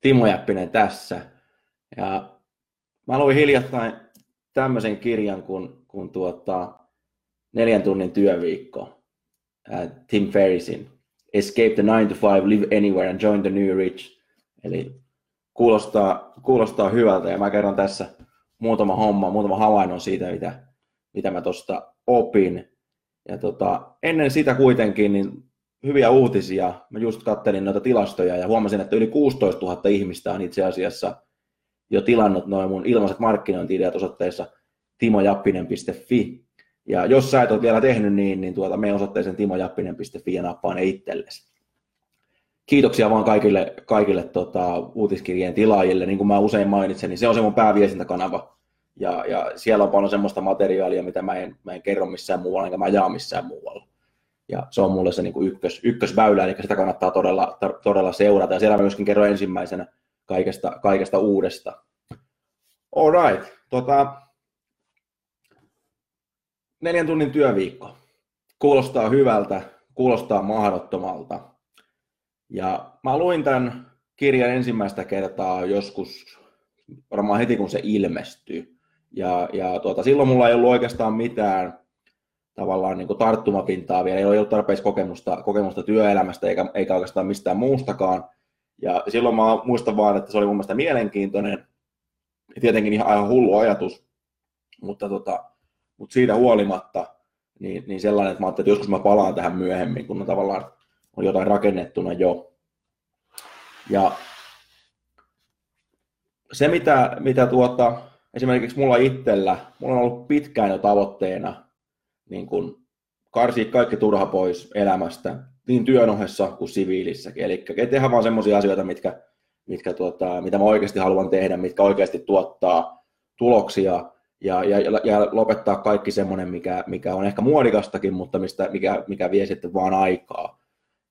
Timo Jäppinen tässä. Ja mä luin hiljattain tämmöisen kirjan kuin, kuin tuota, neljän tunnin työviikko. Tim Ferrisin Escape the 9 to 5, Live Anywhere and Join the New Rich. Eli kuulostaa, kuulostaa hyvältä ja mä kerron tässä muutama homma, muutama havainnon siitä, mitä, mitä mä tuosta opin. Ja tota, ennen sitä kuitenkin niin hyviä uutisia. Mä just kattelin noita tilastoja ja huomasin, että yli 16 000 ihmistä on itse asiassa jo tilannut noin mun ilmaiset markkinointi-ideat osoitteessa timojappinen.fi. Ja jos sä et ole vielä tehnyt niin, niin tuota, me osoitteeseen timojappinen.fi ja nappaa ne itsellesi. Kiitoksia vaan kaikille, kaikille tota, uutiskirjeen tilaajille. Niin kuin mä usein mainitsen, niin se on se mun pääviestintäkanava. Ja, ja siellä on paljon semmoista materiaalia, mitä mä en, mä en kerro missään muualla, enkä mä jaa missään muualla. Ja se on mulle se niin kuin ykkös, ykkösväylä, eli sitä kannattaa todella, todella seurata. Ja siellä myöskin kerron ensimmäisenä kaikesta, kaikesta uudesta. All right. Tota, neljän tunnin työviikko. Kuulostaa hyvältä, kuulostaa mahdottomalta. Ja mä luin tämän kirjan ensimmäistä kertaa joskus, varmaan heti kun se ilmestyi. Ja, ja tuota, silloin mulla ei ollut oikeastaan mitään tavallaan niin kuin tarttumapintaa vielä, ei ole tarpeeksi kokemusta, kokemusta työelämästä eikä, eikä oikeastaan mistään muustakaan. Ja silloin mä muistan vaan, että se oli mun mielestä mielenkiintoinen ja tietenkin ihan, ihan hullu ajatus, mutta, tota, mutta siitä huolimatta niin, niin sellainen, että mä ajattelin, että joskus mä palaan tähän myöhemmin, kun on tavallaan on jotain rakennettuna jo. Ja se, mitä, mitä tuota, esimerkiksi mulla itsellä, mulla on ollut pitkään jo tavoitteena niin kuin karsia kaikki turha pois elämästä, niin työn ohessa kuin siviilissäkin. Eli tehdä vaan semmoisia asioita, mitkä, mitkä tuota, mitä mä oikeasti haluan tehdä, mitkä oikeasti tuottaa tuloksia ja, ja, ja lopettaa kaikki semmoinen, mikä, mikä on ehkä muodikastakin, mutta mistä, mikä, mikä vie sitten vaan aikaa.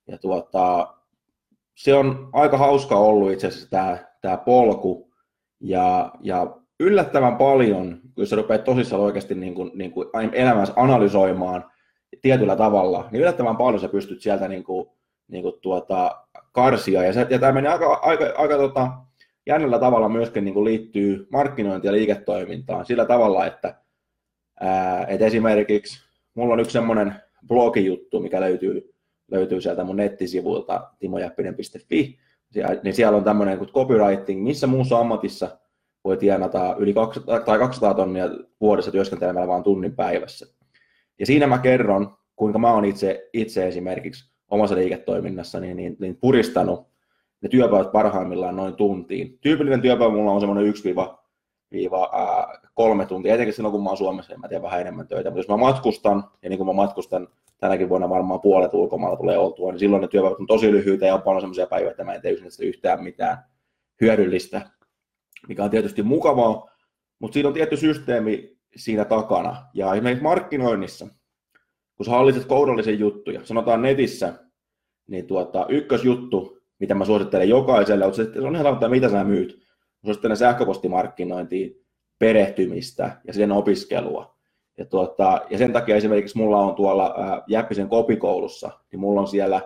Ja tuota, se on aika hauska ollut itse asiassa tämä, tämä polku ja, ja yllättävän paljon, jos sä rupeat tosissaan oikeasti niin kuin, niin kuin elämässä analysoimaan tietyllä tavalla, niin yllättävän paljon sä pystyt sieltä niin kuin, niin kuin tuota, karsia. Ja, se, ja tämä menee aika, aika, aika tota, jännällä tavalla myöskin niin kuin liittyy markkinointi- ja liiketoimintaan sillä tavalla, että, ää, että esimerkiksi mulla on yksi semmoinen blogijuttu, mikä löytyy, löytyy sieltä mun nettisivuilta timojäppinen.fi, niin siellä on tämmöinen kuin copywriting, missä muussa ammatissa – voi tienata yli 200, tai 200 tonnia vuodessa työskentelemällä vain tunnin päivässä. Ja siinä mä kerron, kuinka mä oon itse, itse esimerkiksi omassa liiketoiminnassa niin, niin, niin puristanut ne työpäivät parhaimmillaan noin tuntiin. Tyypillinen työpäivä mulla on semmoinen 1 kolme tuntia, etenkin silloin kun mä oon Suomessa, niin mä teen vähän enemmän töitä. Mutta jos mä matkustan, ja niin kuin mä matkustan tänäkin vuonna varmaan puolet ulkomailla tulee oltua, niin silloin ne työpäivät on tosi lyhyitä ja on paljon semmoisia päiviä, että mä en tee yhtään mitään hyödyllistä mikä on tietysti mukavaa, mutta siinä on tietty systeemi siinä takana. Ja esimerkiksi markkinoinnissa, kun sä hallitset kourallisen juttuja, sanotaan netissä, niin tuota, ykkösjuttu, mitä mä suosittelen jokaiselle, on se, että se on ihan sama, mitä sä myyt. Mä suosittelen sähköpostimarkkinointiin perehtymistä ja sen opiskelua. Ja, tuota, ja sen takia esimerkiksi mulla on tuolla Jäppisen kopikoulussa, niin mulla on siellä,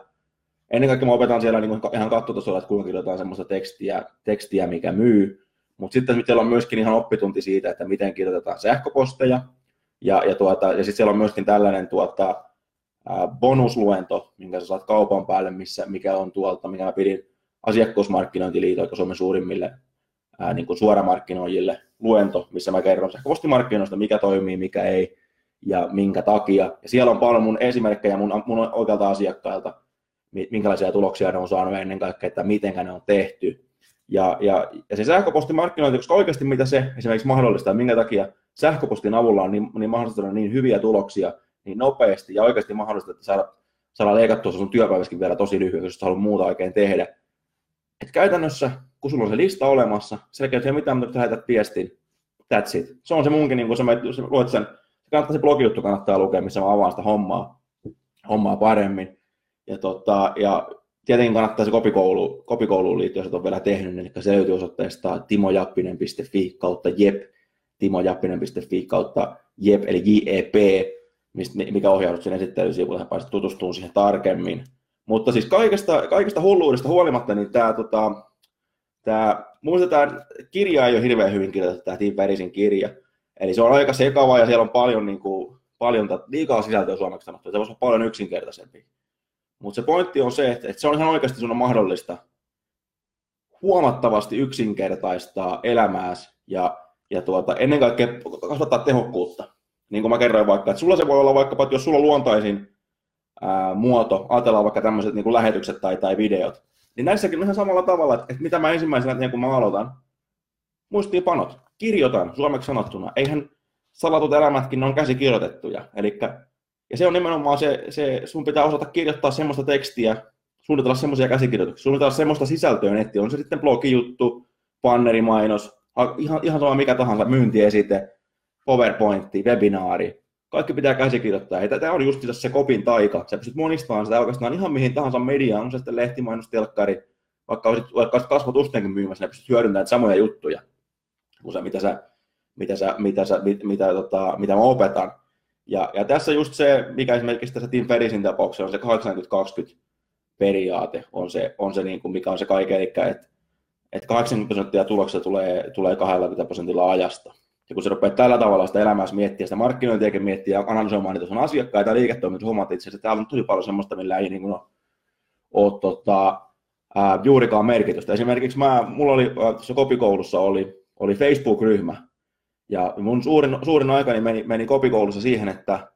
ennen kaikkea mä opetan siellä niin ihan kattotasolla, että kuinka kirjoitetaan semmoista tekstiä, tekstiä, mikä myy, mutta sitten siellä on myöskin ihan oppitunti siitä, että miten kirjoitetaan sähköposteja. Ja, ja, tuota, ja sitten siellä on myöskin tällainen tuota, bonusluento, minkä sä saat kaupan päälle, missä, mikä on tuolta, mikä mä pidin asiakkuusmarkkinointiliitoilta Suomen suurimmille ää, niin kuin suoramarkkinoijille luento, missä mä kerron sähköpostimarkkinoista, mikä toimii, mikä ei ja minkä takia. Ja siellä on paljon mun esimerkkejä mun, mun oikealta asiakkailta, minkälaisia tuloksia ne on saanut ennen kaikkea, että miten ne on tehty. Ja, ja, ja se sähköpostimarkkinointi, koska oikeasti mitä se esimerkiksi mahdollistaa, minkä takia sähköpostin avulla on niin, niin mahdollista niin hyviä tuloksia niin nopeasti ja oikeasti mahdollista, että saada, saada leikattua sun työpäiväskin vielä tosi lyhyeksi, jos haluat muuta oikein tehdä. Et käytännössä kun sulla on se lista olemassa, selkeä ei mitään, mutta lähetät viestin, that's it. Se on se munkin, niin kun sä, sä luet sen, kannattaa se blogijuttu kannattaa lukea, missä mä avaan sitä hommaa, hommaa paremmin. Ja, tota, ja tietenkin kannattaa se kopikoulu, kopikouluun liittyen, jos et ole vielä tehnyt, niin se löytyy osoitteesta timojappinen.fi kautta jep, timojappinen.fi kautta jep, eli JEP, mikä ohjaudut sen esittelysivuille, ja pääset tutustumaan siihen tarkemmin. Mutta siis kaikesta, kaikesta hulluudesta huolimatta, niin tämä, tota, tämä, muista tämä kirja ei ole hirveän hyvin kirjoitettu, tämä Tim Ferrisin kirja. Eli se on aika sekava ja siellä on paljon, niin kuin, paljon liikaa sisältöä suomeksi sanottu. Se voisi olla paljon yksinkertaisempi. Mutta se pointti on se, että, se on ihan oikeasti sun mahdollista huomattavasti yksinkertaistaa elämääsi ja, ja tuota, ennen kaikkea kasvattaa tehokkuutta. Niin kuin mä kerroin vaikka, että sulla se voi olla vaikkapa, että jos sulla on luontaisin ää, muoto, ajatellaan vaikka tämmöiset niin kuin lähetykset tai, tai videot, niin näissäkin on ihan samalla tavalla, että, että mitä mä ensimmäisenä teen, kun mä aloitan, muistiinpanot, kirjoitan suomeksi sanottuna. Eihän salatut elämätkin, ne on käsikirjoitettuja. Elikkä, ja se on nimenomaan se, se, sun pitää osata kirjoittaa semmoista tekstiä, suunnitella semmoisia käsikirjoituksia, suunnitella semmoista sisältöä netti, on se sitten blogijuttu, pannerimainos, ihan, ihan sama mikä tahansa, myyntiesite, PowerPointti, webinaari, kaikki pitää käsikirjoittaa. Ja tämä on just se kopin taika. Sä pystyt monistamaan sitä oikeastaan ihan mihin tahansa mediaan, on se sitten lehtimainos, telkkari, vaikka olisit, vaikka olisit kasvatustenkin myymässä, pystyt hyödyntämään samoja juttuja kuin se, mitä, sä, mitä, sä, mitä, sä, mit, mitä, tota, mitä mä opetan. Ja, ja tässä just se, mikä esimerkiksi tässä Tim Ferrisin tapauksessa on se 80-20 periaate, on se, on se niin kuin mikä on se kaiken, eli että, että 80 prosenttia tuloksesta tulee, tulee 20 prosentilla ajasta. Ja kun sä rupeat tällä tavalla sitä elämääsi miettiä, sitä markkinointiakin miettiä ja analysoimaan niitä sun asiakkaita ja liiketoimintaa, huomaat itse asiassa, että täällä on tosi paljon semmoista, millä ei niin kuin ole, ole tota, ää, juurikaan merkitystä. Esimerkiksi mä, mulla oli tuossa kopikoulussa oli, oli Facebook-ryhmä, ja mun suurin, suurin aikani meni, meni kopikoulussa siihen, että,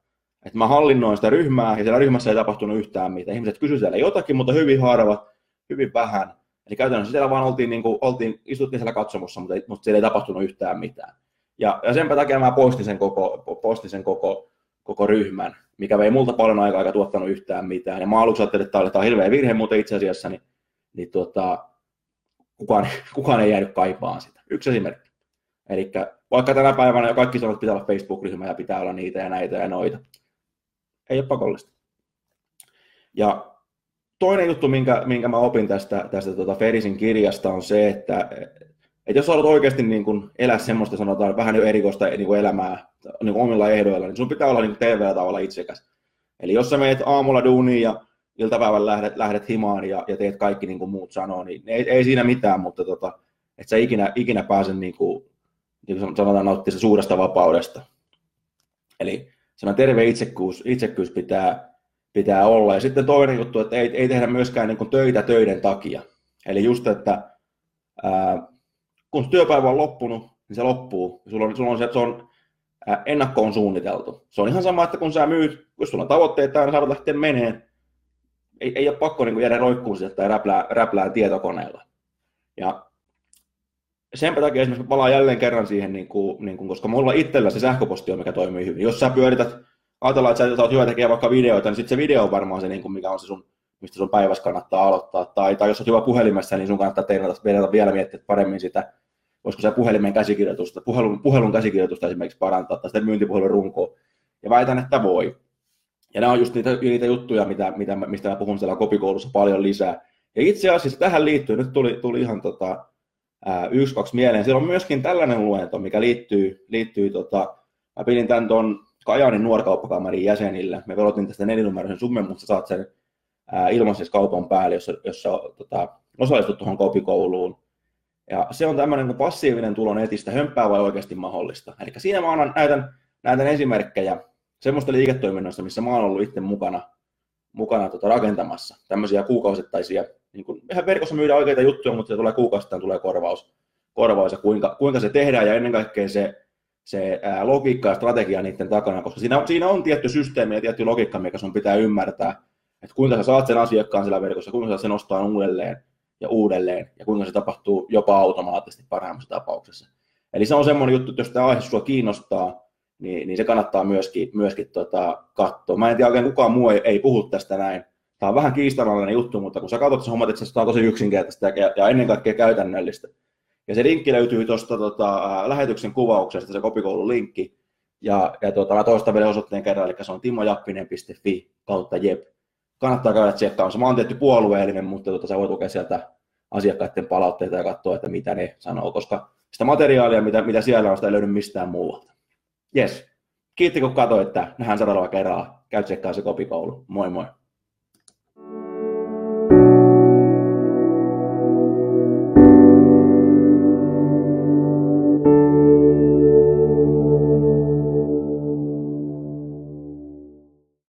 että mä hallinnoin sitä ryhmää, ja siellä ryhmässä ei tapahtunut yhtään mitään. Ihmiset kysyivät siellä jotakin, mutta hyvin harva, hyvin vähän. Eli käytännössä siellä vaan oltiin, niin kuin, oltiin istuttiin siellä katsomossa, mutta, ei, mutta siellä ei tapahtunut yhtään mitään. Ja, ja sen takia mä postin sen koko, postin sen koko, koko ryhmän, mikä vei multa paljon aikaa eikä tuottanut yhtään mitään. Ja mä aluksi ajattelin, että tämä tämä hirveä virhe, mutta itse asiassa niin, niin tuota, kukaan, kukaan ei jäänyt kaipaan sitä. Yksi esimerkki. Eli vaikka tänä päivänä jo kaikki sanoo, että pitää olla Facebook-ryhmä ja pitää olla niitä ja näitä ja noita. Ei ole pakollista. Ja toinen juttu, minkä, minkä mä opin tästä, tästä tuota Ferisin kirjasta, on se, että että jos haluat oikeasti niin kuin elää semmoista, sanotaan vähän jo erikoista niin kuin elämää niin kuin omilla ehdoilla, niin sun pitää olla niin kuin terveellä tavalla itsekäs. Eli jos sä meet aamulla duuniin ja iltapäivällä lähdet, lähdet himaan ja, ja teet kaikki niin kuin muut sanoo, niin ei, ei siinä mitään, mutta tota, että sä ikinä, ikinä pääse niin kuin, niin kuin sanotaan nauttia se suuresta vapaudesta. Eli sellainen terve itsekkyys, itsekkyys pitää, pitää olla. Ja sitten toinen juttu, että ei, ei tehdä myöskään niin kuin töitä töiden takia. Eli just, että ää, kun työpäivä on loppunut, niin se loppuu. Sulla on, sulla on se, se on ennakkoon suunniteltu. Se on ihan sama, että kun sä myyt, jos sulla on tavoitteita ja saat lähteä meneen, ei, ei ole pakko niin jäädä roikkuun sitä tai räplää, räplää tietokoneella. Ja sen takia esimerkiksi palaan jälleen kerran siihen, niin kuin, niin kuin, koska mulla itsellä se sähköposti on, mikä toimii hyvin. Jos sä pyörität, ajatellaan, että sä oot hyvä tekijä vaikka videoita, niin sitten se video on varmaan se, niin kuin, mikä on se sun, mistä sun päivässä kannattaa aloittaa. Tai, tai jos oot hyvä puhelimessa, niin sun kannattaa tehdä vielä miettiä paremmin sitä voisiko se puhelimen käsikirjoitusta, puhelun, puhelun käsikirjoitusta esimerkiksi parantaa, tai sitten myyntipuhelun runkoa. Ja väitän, että voi. Ja nämä on just niitä, niitä juttuja, mitä, mitä, mistä mä puhun siellä kopikoulussa paljon lisää. Ja itse asiassa tähän liittyy, nyt tuli, tuli ihan tota, yksi, kaksi mieleen. Siellä on myöskin tällainen luento, mikä liittyy, liittyy tota, mä pidin tämän tuon Kajaanin nuorkauppakamarin jäsenille. Me velotin tästä nelinumeroisen summen, mutta saat sen ilmaisessa kaupan päälle, jossa, jossa tota, osallistut tuohon kopikouluun. Ja se on tämmöinen kuin passiivinen tulo netistä, hömppää vai oikeasti mahdollista. Eli siinä mä annan, näytän, näytän esimerkkejä semmoista liiketoiminnasta, missä mä oon ollut itse mukana, mukana tota rakentamassa. Tämmöisiä kuukausittaisia, niin kuin, ihan verkossa myydään oikeita juttuja, mutta se tulee kuukausittain tulee korvaus, korvaus ja kuinka, kuinka se tehdään ja ennen kaikkea se, se ää, logiikka ja strategia niiden takana, koska siinä, siinä on tietty systeemi ja tietty logiikka, mikä sun pitää ymmärtää, että kuinka sä saat sen asiakkaan sillä verkossa, kuinka sä sen ostaa uudelleen, ja uudelleen, ja kuinka se tapahtuu jopa automaattisesti parhaimmassa tapauksessa. Eli se on semmoinen juttu, että jos tämä aihe sinua kiinnostaa, niin, niin se kannattaa myöskin, myöskin tota, katsoa. Mä en tiedä oikein kukaan muu ei, ei puhu tästä näin, Tämä on vähän kiistanalainen juttu, mutta kun sä katsot sen hommat, että se on tosi yksinkertaista ja, ja ennen kaikkea käytännöllistä. Ja se linkki löytyy tuosta tota, lähetyksen kuvauksesta, se kopikoulun linkki. Ja, ja tota, mä toistan vielä osoitteen kerran, eli se on timojappinen.fi kautta jep. Kannattaa käydä tsekkaamassa. Mä oon tietty puolueellinen, mutta tota, sä voit lukea sieltä asiakkaiden palautteita ja katsoa, että mitä ne sanoo, koska sitä materiaalia, mitä, mitä siellä on, sitä ei löydy mistään muualta. Yes. Kiitti kun katsoit, että nähdään seuraavalla kerralla. Käy tsekkaa se kopikoulu. Moi moi.